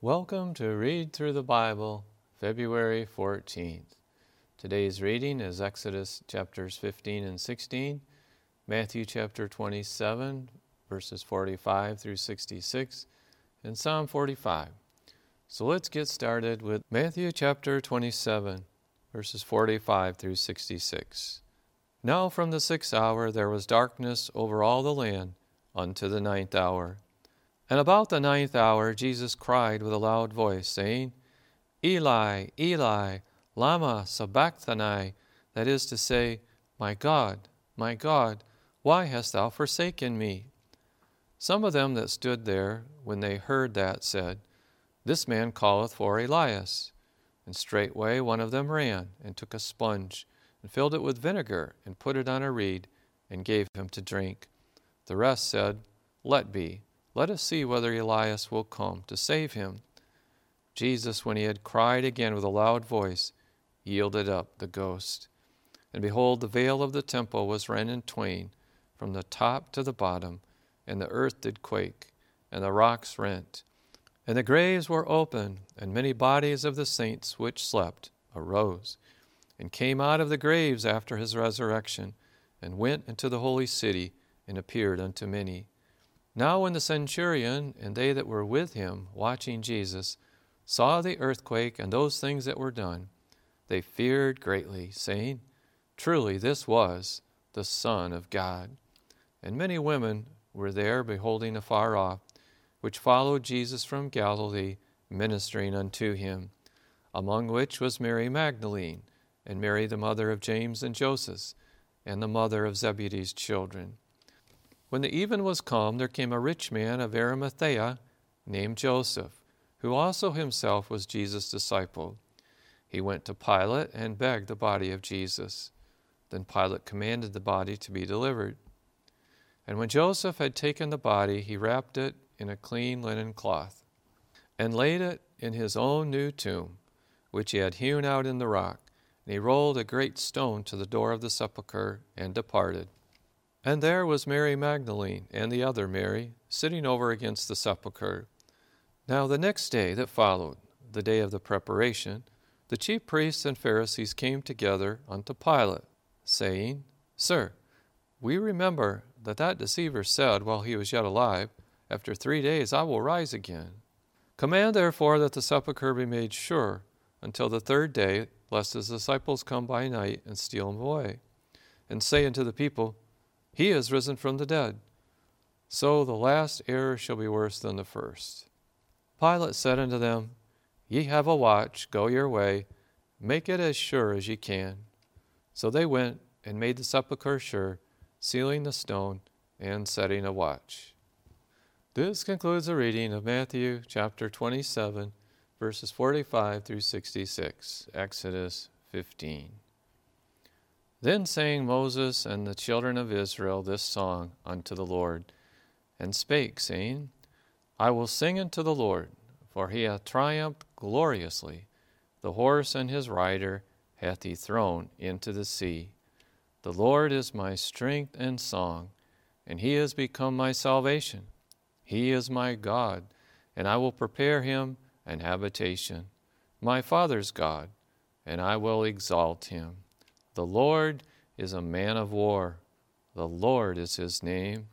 Welcome to Read Through the Bible, February 14th. Today's reading is Exodus chapters 15 and 16, Matthew chapter 27, verses 45 through 66, and Psalm 45. So let's get started with Matthew chapter 27, verses 45 through 66. Now from the sixth hour there was darkness over all the land unto the ninth hour. And about the ninth hour Jesus cried with a loud voice, saying, Eli, Eli, Lama sabachthani, that is to say, My God, my God, why hast thou forsaken me? Some of them that stood there, when they heard that, said, This man calleth for Elias. And straightway one of them ran, and took a sponge, and filled it with vinegar, and put it on a reed, and gave him to drink. The rest said, Let be. Let us see whether Elias will come to save him. Jesus, when he had cried again with a loud voice, yielded up the ghost. And behold, the veil of the temple was rent in twain from the top to the bottom, and the earth did quake, and the rocks rent. And the graves were open, and many bodies of the saints which slept arose, and came out of the graves after his resurrection, and went into the holy city, and appeared unto many. Now, when the centurion and they that were with him, watching Jesus, saw the earthquake and those things that were done, they feared greatly, saying, Truly, this was the Son of God. And many women were there, beholding afar off, which followed Jesus from Galilee, ministering unto him, among which was Mary Magdalene, and Mary the mother of James and Joseph, and the mother of Zebedee's children. When the even was come, there came a rich man of Arimathea, named Joseph, who also himself was Jesus' disciple. He went to Pilate and begged the body of Jesus. Then Pilate commanded the body to be delivered. And when Joseph had taken the body, he wrapped it in a clean linen cloth, and laid it in his own new tomb, which he had hewn out in the rock. And he rolled a great stone to the door of the sepulchre, and departed. And there was Mary Magdalene and the other Mary sitting over against the sepulchre. Now the next day that followed, the day of the preparation, the chief priests and Pharisees came together unto Pilate, saying, Sir, we remember that that deceiver said while he was yet alive, After three days I will rise again. Command therefore that the sepulchre be made sure until the third day, lest his disciples come by night and steal him away. And say unto the people, he is risen from the dead. So the last error shall be worse than the first. Pilate said unto them, Ye have a watch, go your way, make it as sure as ye can. So they went and made the sepulchre sure, sealing the stone and setting a watch. This concludes the reading of Matthew chapter 27, verses 45 through 66, Exodus 15. Then sang Moses and the children of Israel this song unto the Lord, and spake, saying, I will sing unto the Lord, for he hath triumphed gloriously. The horse and his rider hath he thrown into the sea. The Lord is my strength and song, and he is become my salvation. He is my God, and I will prepare him an habitation, my father's God, and I will exalt him. The Lord is a man of war. The Lord is his name.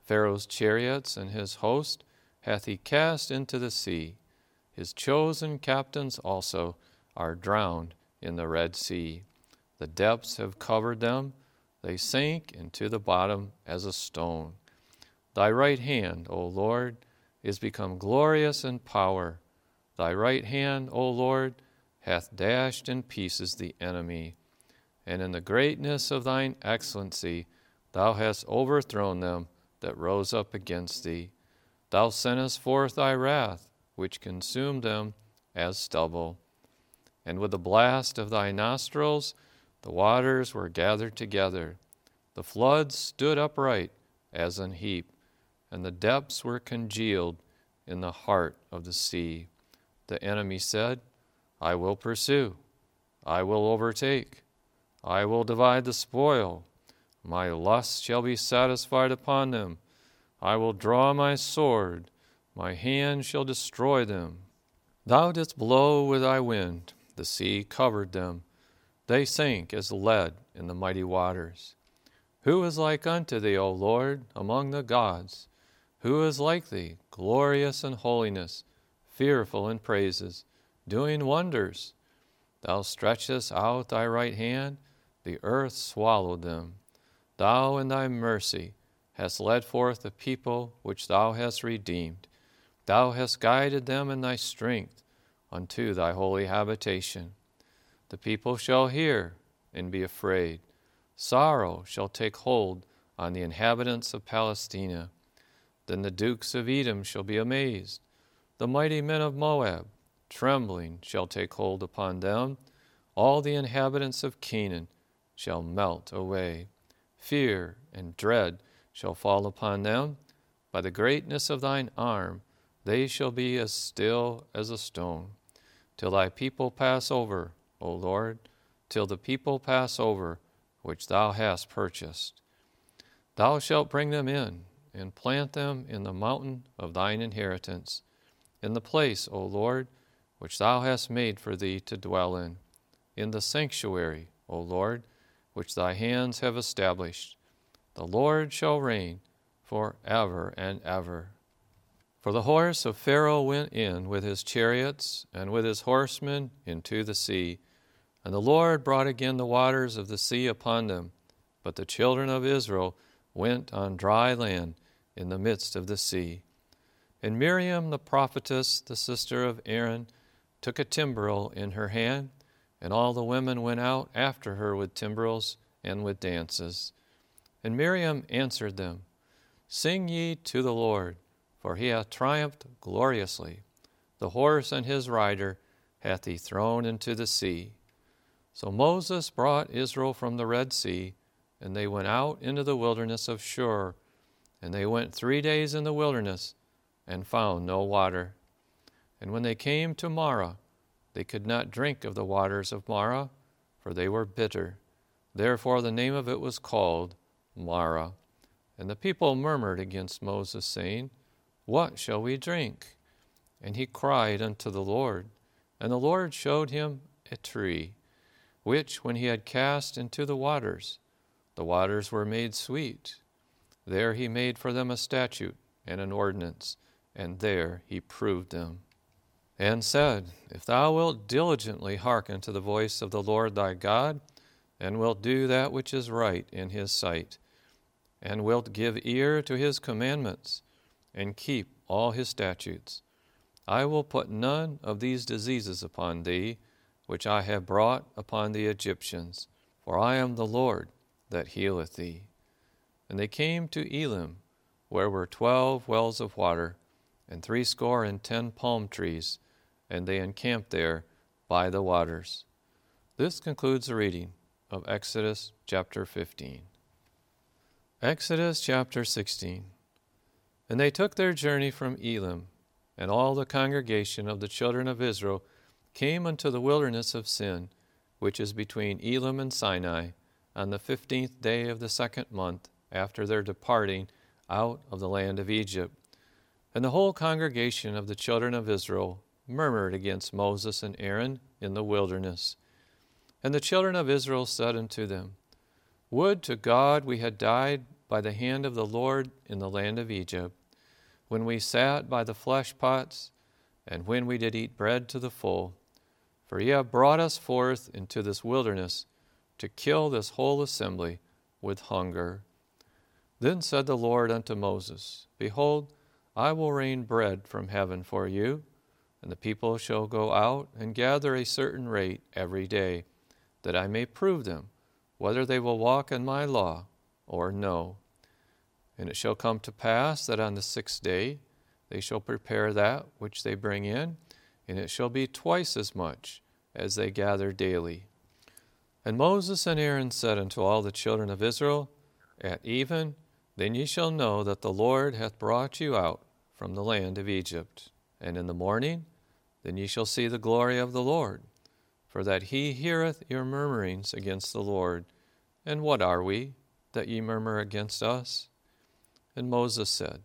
Pharaoh's chariots and his host hath he cast into the sea. His chosen captains also are drowned in the Red Sea. The depths have covered them, they sank into the bottom as a stone. Thy right hand, O Lord, is become glorious in power. Thy right hand, O Lord, hath dashed in pieces the enemy and in the greatness of thine excellency thou hast overthrown them that rose up against thee. Thou sentest forth thy wrath, which consumed them as stubble. And with the blast of thy nostrils the waters were gathered together. The floods stood upright as an heap, and the depths were congealed in the heart of the sea. The enemy said, I will pursue, I will overtake. I will divide the spoil. My lust shall be satisfied upon them. I will draw my sword. My hand shall destroy them. Thou didst blow with thy wind, the sea covered them. They sank as lead in the mighty waters. Who is like unto thee, O Lord, among the gods? Who is like thee, glorious in holiness, fearful in praises, doing wonders? Thou stretchest out thy right hand, the earth swallowed them. Thou in thy mercy hast led forth the people which thou hast redeemed. Thou hast guided them in thy strength unto thy holy habitation. The people shall hear and be afraid. Sorrow shall take hold on the inhabitants of Palestina. Then the dukes of Edom shall be amazed. The mighty men of Moab, trembling, shall take hold upon them. All the inhabitants of Canaan shall melt away. Fear and dread shall fall upon them. By the greatness of thine arm, they shall be as still as a stone, till thy people pass over, O Lord, till the people pass over which thou hast purchased. Thou shalt bring them in and plant them in the mountain of thine inheritance, in the place, O Lord, which thou hast made for thee to dwell in, in the sanctuary, O Lord, which thy hands have established. The Lord shall reign for ever and ever. For the horse of Pharaoh went in with his chariots and with his horsemen into the sea, and the Lord brought again the waters of the sea upon them. But the children of Israel went on dry land in the midst of the sea. And Miriam the prophetess, the sister of Aaron, took a timbrel in her hand, and all the women went out after her with timbrels and with dances. And Miriam answered them, Sing ye to the Lord, for he hath triumphed gloriously. The horse and his rider hath he thrown into the sea. So Moses brought Israel from the Red Sea, and they went out into the wilderness of Shur. And they went three days in the wilderness, and found no water. And when they came to Marah, they could not drink of the waters of Marah, for they were bitter. Therefore the name of it was called Marah. And the people murmured against Moses, saying, What shall we drink? And he cried unto the Lord. And the Lord showed him a tree, which, when he had cast into the waters, the waters were made sweet. There he made for them a statute and an ordinance, and there he proved them. And said, If thou wilt diligently hearken to the voice of the Lord thy God, and wilt do that which is right in his sight, and wilt give ear to his commandments, and keep all his statutes. I will put none of these diseases upon thee, which I have brought upon the Egyptians, for I am the Lord that healeth thee. And they came to Elim, where were twelve wells of water, and threescore and ten palm trees, and they encamped there by the waters. This concludes the reading of Exodus chapter 15. Exodus chapter 16. And they took their journey from Elim, and all the congregation of the children of Israel came unto the wilderness of Sin, which is between Elim and Sinai, on the fifteenth day of the second month after their departing out of the land of Egypt. And the whole congregation of the children of Israel murmured against Moses and Aaron in the wilderness. And the children of Israel said unto them, would to God we had died by the hand of the Lord in the land of Egypt, when we sat by the flesh pots, and when we did eat bread to the full. For ye have brought us forth into this wilderness to kill this whole assembly with hunger. Then said the Lord unto Moses, Behold, I will rain bread from heaven for you, and the people shall go out and gather a certain rate every day, that I may prove them whether they will walk in my law or no. And it shall come to pass that on the sixth day they shall prepare that which they bring in, and it shall be twice as much as they gather daily. And Moses and Aaron said unto all the children of Israel, At even, then ye shall know that the Lord hath brought you out from the land of Egypt. And in the morning, then ye shall see the glory of the Lord for that he heareth your murmurings against the Lord. And what are we, that ye murmur against us? And Moses said,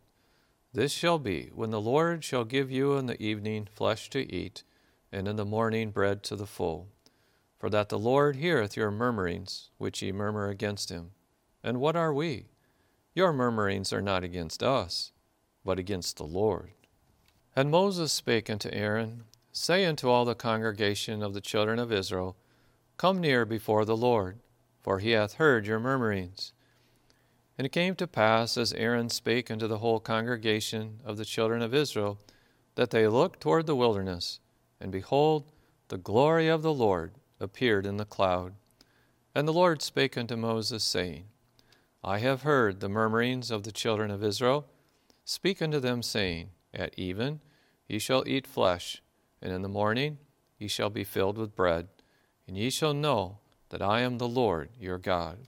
This shall be when the Lord shall give you in the evening flesh to eat, and in the morning bread to the full. For that the Lord heareth your murmurings, which ye murmur against him. And what are we? Your murmurings are not against us, but against the Lord. And Moses spake unto Aaron, Say unto all the congregation of the children of Israel, Come near before the Lord, for he hath heard your murmurings. And it came to pass, as Aaron spake unto the whole congregation of the children of Israel, that they looked toward the wilderness, and behold, the glory of the Lord appeared in the cloud. And the Lord spake unto Moses, saying, I have heard the murmurings of the children of Israel. Speak unto them, saying, At even ye shall eat flesh, and in the morning ye shall be filled with bread, and ye shall know that I am the Lord your God.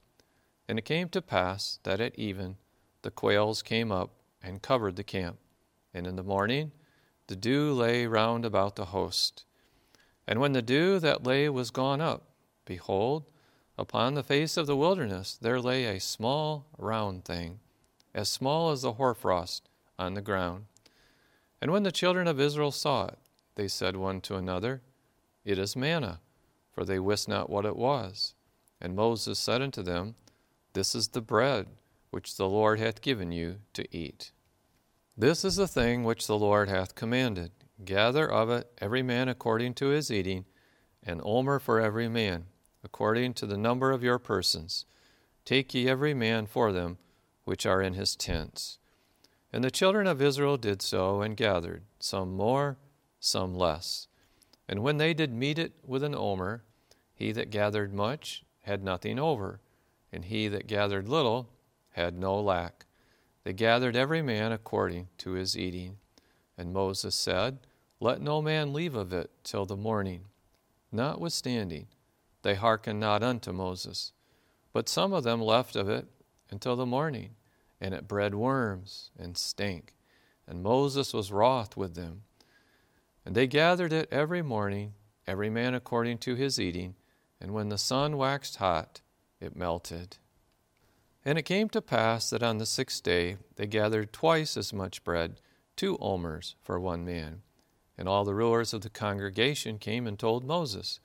And it came to pass that at even the quails came up and covered the camp, and in the morning the dew lay round about the host. And when the dew that lay was gone up, behold, upon the face of the wilderness there lay a small round thing, as small as the hoarfrost on the ground. And when the children of Israel saw it, they said one to another, It is manna, for they wist not what it was. And Moses said unto them, This is the bread which the Lord hath given you to eat. This is the thing which the Lord hath commanded. Gather of it every man according to his eating, an omer for every man, according to the number of your persons. Take ye every man for them which are in his tents. And the children of Israel did so, and gathered, some more, some less. And when they did meet it with an omer, he that gathered much had nothing over, and he that gathered little had no lack. They gathered every man according to his eating. And Moses said, Let no man leave of it till the morning. Notwithstanding, they hearkened not unto Moses. But some of them left of it until the morning, and it bred worms and stank. And Moses was wroth with them. And they gathered it every morning, every man according to his eating, and when the sun waxed hot, it melted. And it came to pass that on the sixth day they gathered twice as much bread, two omers for one man. And all the rulers of the congregation came and told Moses.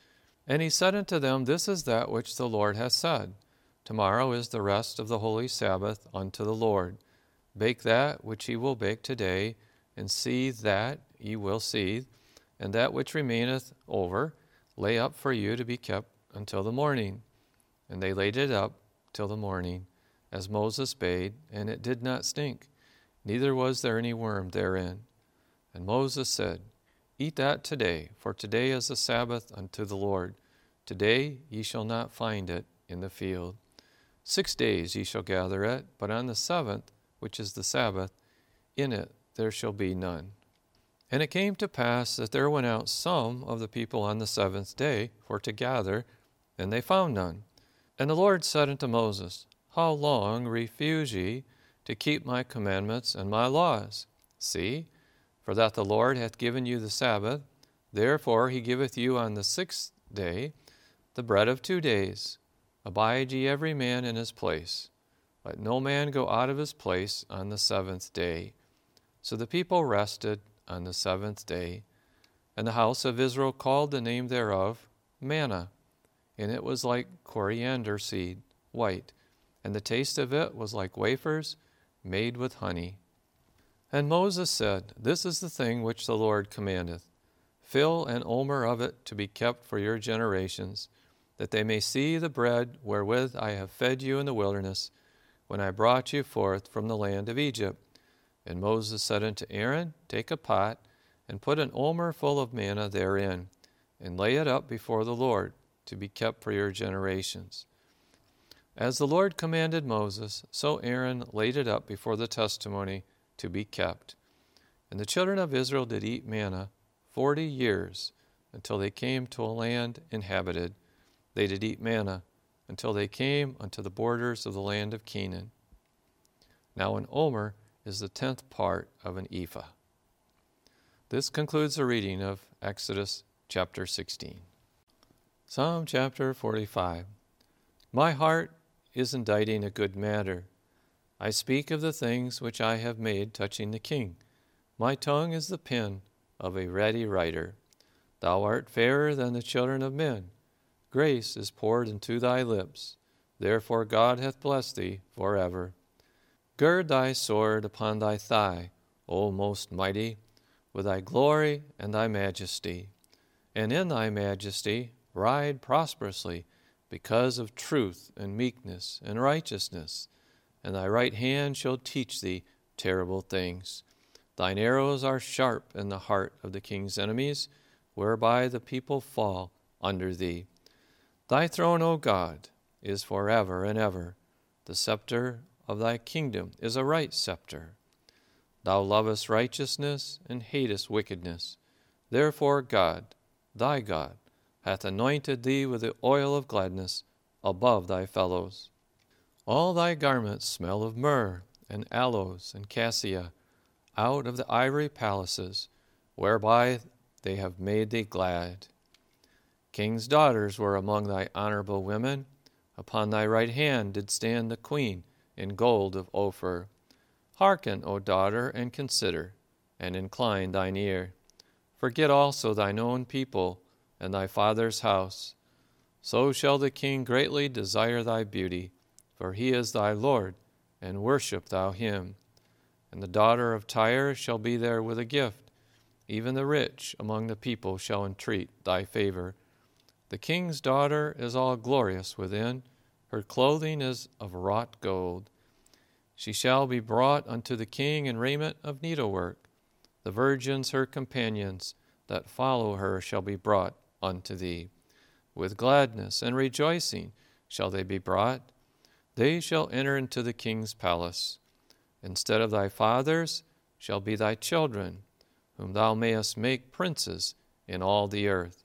And he said unto them, This is that which the Lord hath said. Tomorrow is the rest of the holy Sabbath unto the Lord. Bake that which ye will bake today, and seethe that ye will seethe, and that which remaineth over lay up for you to be kept until the morning. And they laid it up till the morning, as Moses bade, and it did not stink, neither was there any worm therein. And Moses said, Eat that today, for today is the Sabbath unto the Lord. Today ye shall not find it in the field. Six days ye shall gather it, but on the seventh, which is the Sabbath, in it there shall be none. And it came to pass that there went out some of the people on the seventh day for to gather and they found none. And the Lord said unto Moses, How long refuse ye to keep my commandments and my laws? See, for that the Lord hath given you the Sabbath, therefore he giveth you on the sixth day the bread of two days. Abide ye every man in his place. Let no man go out of his place on the seventh day. So the people rested on the seventh day, and the house of Israel called the name thereof manna and it was like coriander seed, white, and the taste of it was like wafers made with honey. And Moses said, This is the thing which the Lord commandeth Fill an omer of it to be kept for your generations, that they may see the bread wherewith I have fed you in the wilderness, when I brought you forth from the land of Egypt. And Moses said unto Aaron, Take a pot, and put an omer full of manna therein, and lay it up before the Lord to be kept for your generations. As the Lord commanded Moses, so Aaron laid it up before the testimony to be kept. And the children of Israel did eat manna forty years until they came to a land inhabited. They did eat manna until they came unto the borders of the land of Canaan. Now, an omer is the tenth part of an ephah. This concludes the reading of Exodus chapter 16. Psalm chapter 45 My heart is inditing a good matter. I speak of the things which I have made touching the king. My tongue is the pen of a ready writer. Thou art fairer than the children of men. Grace is poured into thy lips. Therefore God hath blessed thee for ever. Gird thy sword upon thy thigh, O most mighty, with thy glory and thy majesty. And in thy majesty ride prosperously, because of truth and meekness and righteousness. And thy right hand shall teach thee terrible things. Thine arrows are sharp in the heart of the king's enemies, whereby the people fall under thee. Thy throne, O God, is for ever and ever. The scepter of thy kingdom is a right scepter. Thou lovest righteousness and hatest wickedness. Therefore, God, thy God, hath anointed thee with the oil of gladness above thy fellows. All thy garments smell of myrrh and aloes and cassia, out of the ivory palaces, whereby they have made thee glad. King's daughters were among thy honorable women. Upon thy right hand did stand the queen in gold of Ophir. Hearken, O daughter, and consider, and incline thine ear. Forget also thine own people and thy father's house. So shall the king greatly desire thy beauty, for he is thy Lord, and worship thou him. And the daughter of Tyre shall be there with a gift. Even the rich among the people shall entreat thy favor. The king's daughter is all glorious within, her clothing is of wrought gold. She shall be brought unto the king in raiment of needlework. The virgins, her companions, that follow her, shall be brought unto thee. With gladness and rejoicing shall they be brought. They shall enter into the king's palace. Instead of thy fathers shall be thy children, whom thou mayest make princes in all the earth.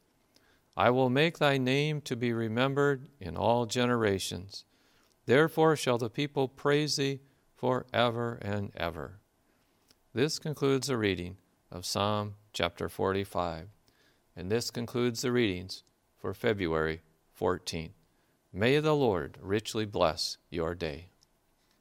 I will make thy name to be remembered in all generations. Therefore shall the people praise thee for ever and ever. This concludes the reading of Psalm chapter 45. And this concludes the readings for February 14th. May the Lord richly bless your day.